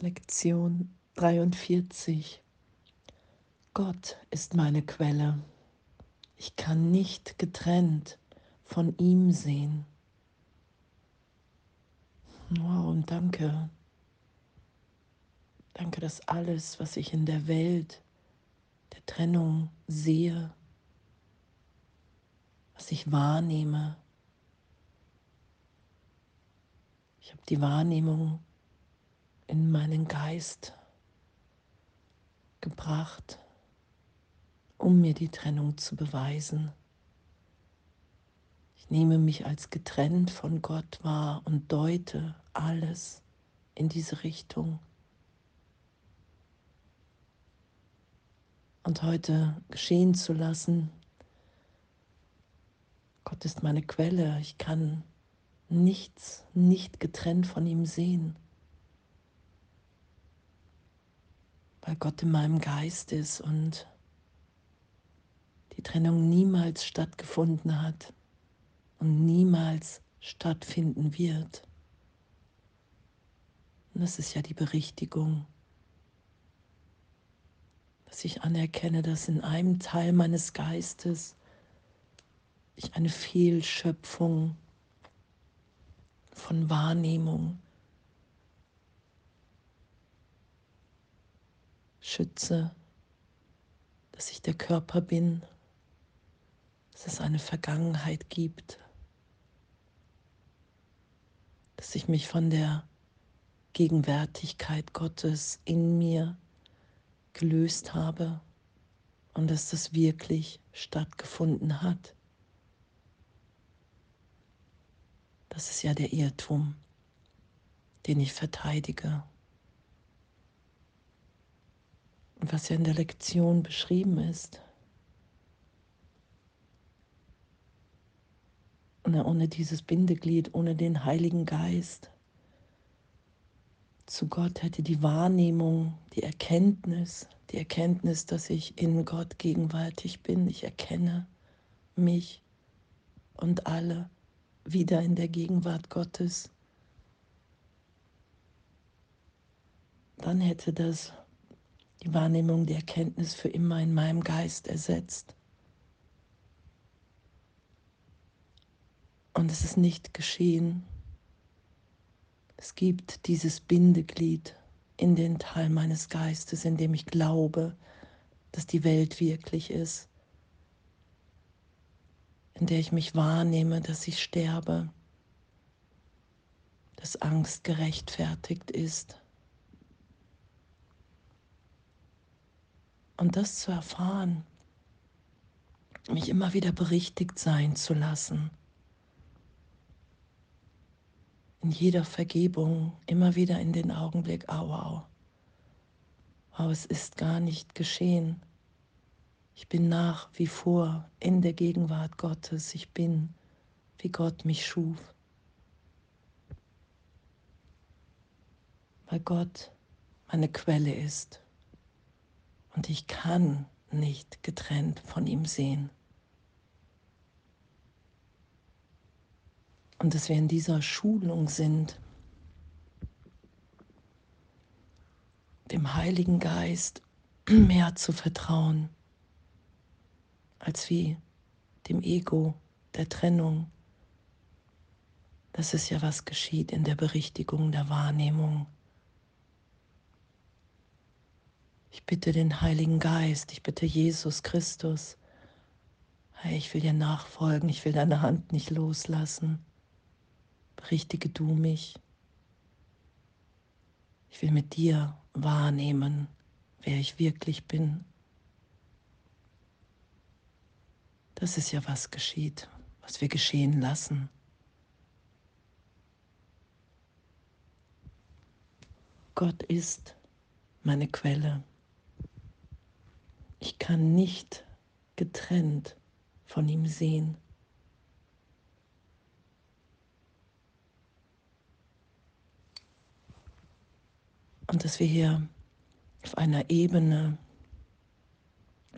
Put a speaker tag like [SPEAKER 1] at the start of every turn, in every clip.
[SPEAKER 1] Lektion 43. Gott ist meine Quelle. Ich kann nicht getrennt von ihm sehen. Wow, und danke. Danke, dass alles, was ich in der Welt der Trennung sehe, was ich wahrnehme, ich habe die Wahrnehmung in meinen Geist gebracht, um mir die Trennung zu beweisen. Ich nehme mich als getrennt von Gott wahr und deute alles in diese Richtung. Und heute geschehen zu lassen, Gott ist meine Quelle, ich kann nichts nicht getrennt von ihm sehen. Weil Gott in meinem Geist ist und die Trennung niemals stattgefunden hat und niemals stattfinden wird. Und das ist ja die Berichtigung, dass ich anerkenne, dass in einem Teil meines Geistes ich eine Fehlschöpfung von Wahrnehmung schütze, dass ich der Körper bin, dass es eine Vergangenheit gibt, dass ich mich von der Gegenwärtigkeit Gottes in mir gelöst habe und dass das wirklich stattgefunden hat. Das ist ja der Irrtum, den ich verteidige. Und was ja in der Lektion beschrieben ist. Und ohne dieses Bindeglied, ohne den Heiligen Geist zu Gott hätte die Wahrnehmung, die Erkenntnis, die Erkenntnis, dass ich in Gott gegenwärtig bin. Ich erkenne mich und alle wieder in der Gegenwart Gottes. Dann hätte das die Wahrnehmung, die Erkenntnis für immer in meinem Geist ersetzt. Und es ist nicht geschehen. Es gibt dieses Bindeglied in den Teil meines Geistes, in dem ich glaube, dass die Welt wirklich ist, in der ich mich wahrnehme, dass ich sterbe, dass Angst gerechtfertigt ist Und das zu erfahren, mich immer wieder berichtigt sein zu lassen, in jeder Vergebung immer wieder in den Augenblick, au, au, au, es ist gar nicht geschehen. Ich bin nach wie vor in der Gegenwart Gottes. Ich bin, wie Gott mich schuf. Weil Gott meine Quelle ist und ich kann nicht getrennt von ihm sehen. Und dass wir in dieser Schulung sind, dem Heiligen Geist mehr zu vertrauen, als wie dem Ego der Trennung. Das ist ja, was geschieht in der Berichtigung der Wahrnehmung. Ich bitte den Heiligen Geist, ich bitte Jesus Christus. Hey, ich will dir nachfolgen, ich will deine Hand nicht loslassen. Berichtige du mich. Ich will mit dir wahrnehmen, wer ich wirklich bin. Das ist ja, was geschieht, was wir geschehen lassen. Gott ist meine Quelle. Ich kann nicht getrennt von ihm sehen. Und dass wir hier auf einer Ebene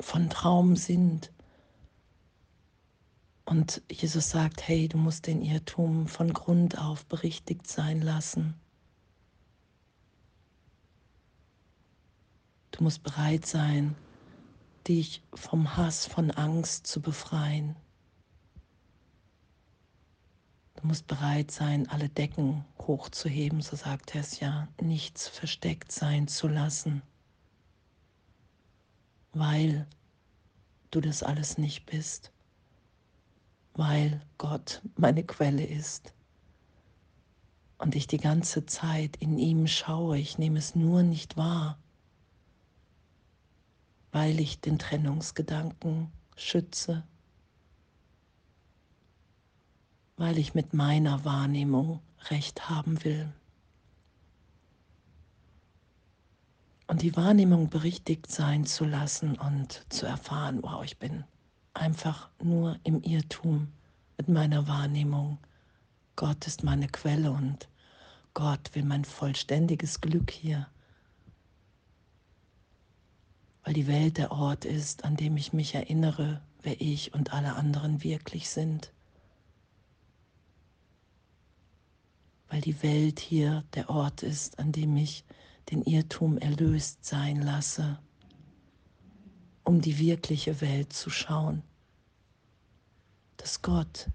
[SPEAKER 1] von Traum sind. Und Jesus sagt, hey, du musst den Irrtum von Grund auf berichtigt sein lassen. Du musst bereit sein, dich vom Hass, von Angst zu befreien. Du musst bereit sein, alle Decken hochzuheben, so sagt er es ja, nichts versteckt sein zu lassen, weil du das alles nicht bist, weil Gott meine Quelle ist und ich die ganze Zeit in ihm schaue, ich nehme es nur nicht wahr, weil ich den Trennungsgedanken schütze, weil ich mit meiner Wahrnehmung recht haben will. Und die Wahrnehmung berichtigt sein zu lassen und zu erfahren, wow, ich bin einfach nur im Irrtum mit meiner Wahrnehmung. Gott ist meine Quelle und Gott will mein vollständiges Glück hier, weil die Welt der Ort ist, an dem ich mich erinnere, wer ich und alle anderen wirklich sind. Weil die Welt hier der Ort ist, an dem ich den Irrtum erlöst sein lasse, um die wirkliche Welt zu schauen, dass Gott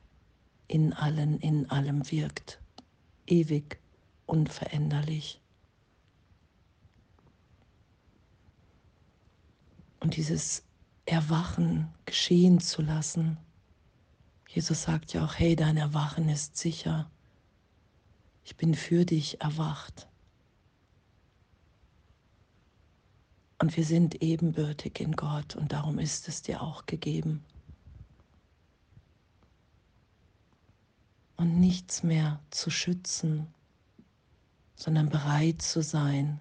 [SPEAKER 1] in allen, in allem wirkt, ewig unveränderlich. Und dieses Erwachen geschehen zu lassen. Jesus sagt ja auch, hey, dein Erwachen ist sicher. Ich bin für dich erwacht. Und wir sind ebenbürtig in Gott und darum ist es dir auch gegeben. Und nichts mehr zu schützen, sondern bereit zu sein,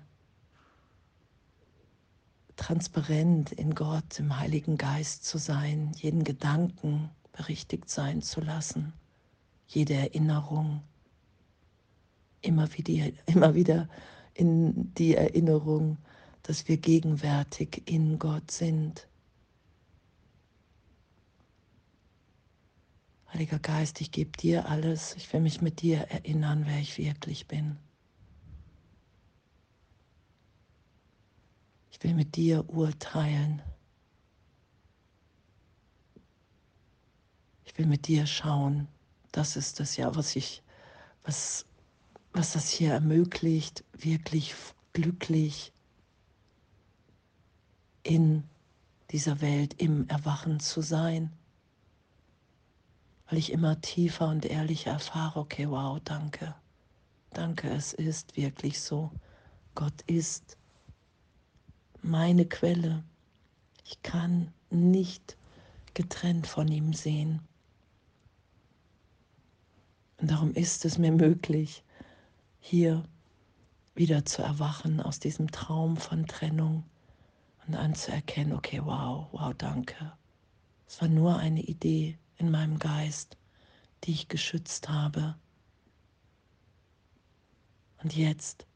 [SPEAKER 1] transparent in Gott, im Heiligen Geist zu sein, jeden Gedanken berichtigt sein zu lassen, jede Erinnerung, immer wieder, immer wieder in die Erinnerung, dass wir gegenwärtig in Gott sind. Heiliger Geist, ich gebe dir alles, ich will mich mit dir erinnern, wer ich wirklich bin. Ich will mit dir urteilen. Ich will mit dir schauen. Das ist das ja, was ich, was, was das hier ermöglicht, wirklich glücklich in dieser Welt im Erwachen zu sein. Weil ich immer tiefer und ehrlicher erfahre, okay, wow, danke. Danke, es ist wirklich so. Gott ist meine Quelle. Ich kann nicht getrennt von ihm sehen. Und darum ist es mir möglich, hier wieder zu erwachen aus diesem Traum von Trennung und anzuerkennen, okay, wow, wow, danke. Es war nur eine Idee in meinem Geist, die ich geschützt habe. Und jetzt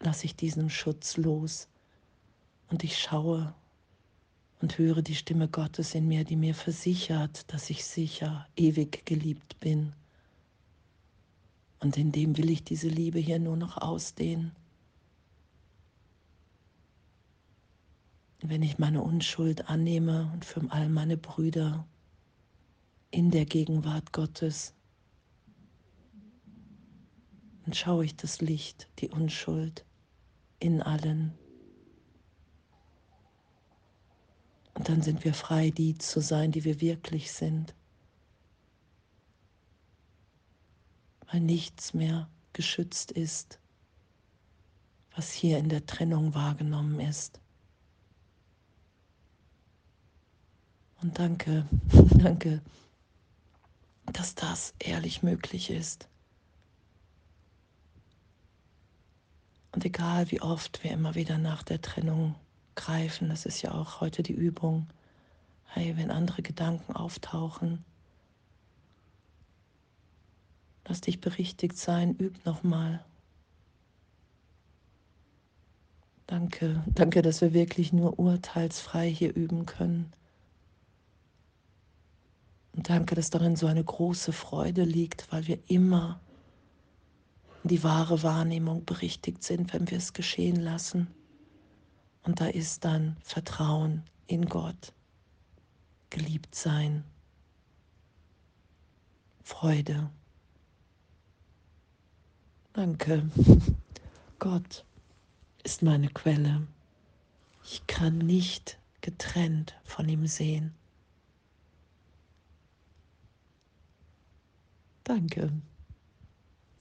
[SPEAKER 1] lasse ich diesen Schutz los und ich schaue und höre die Stimme Gottes in mir, die mir versichert, dass ich sicher ewig geliebt bin. Und in dem will ich diese Liebe hier nur noch ausdehnen. Wenn ich meine Unschuld annehme und für all meine Brüder in der Gegenwart Gottes, dann schaue ich das Licht, die Unschuld in allen Und dann sind wir frei, die zu sein, die wir wirklich sind. Weil nichts mehr geschützt ist, was hier in der Trennung wahrgenommen ist. Und danke, danke, dass das ehrlich möglich ist. Und egal wie oft wir immer wieder nach der Trennung greifen. Das ist ja auch heute die Übung. Hey, wenn andere Gedanken auftauchen, lass dich berichtigt sein, üb nochmal. Danke, danke, dass wir wirklich nur urteilsfrei hier üben können. Und danke, dass darin so eine große Freude liegt, weil wir immer die wahre Wahrnehmung berichtigt sind, wenn wir es geschehen lassen Und da ist dann Vertrauen in Gott, geliebt sein, Freude. Danke. Gott ist meine Quelle. Ich kann nicht getrennt von ihm sehen. Danke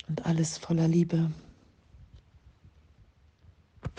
[SPEAKER 1] und alles voller Liebe.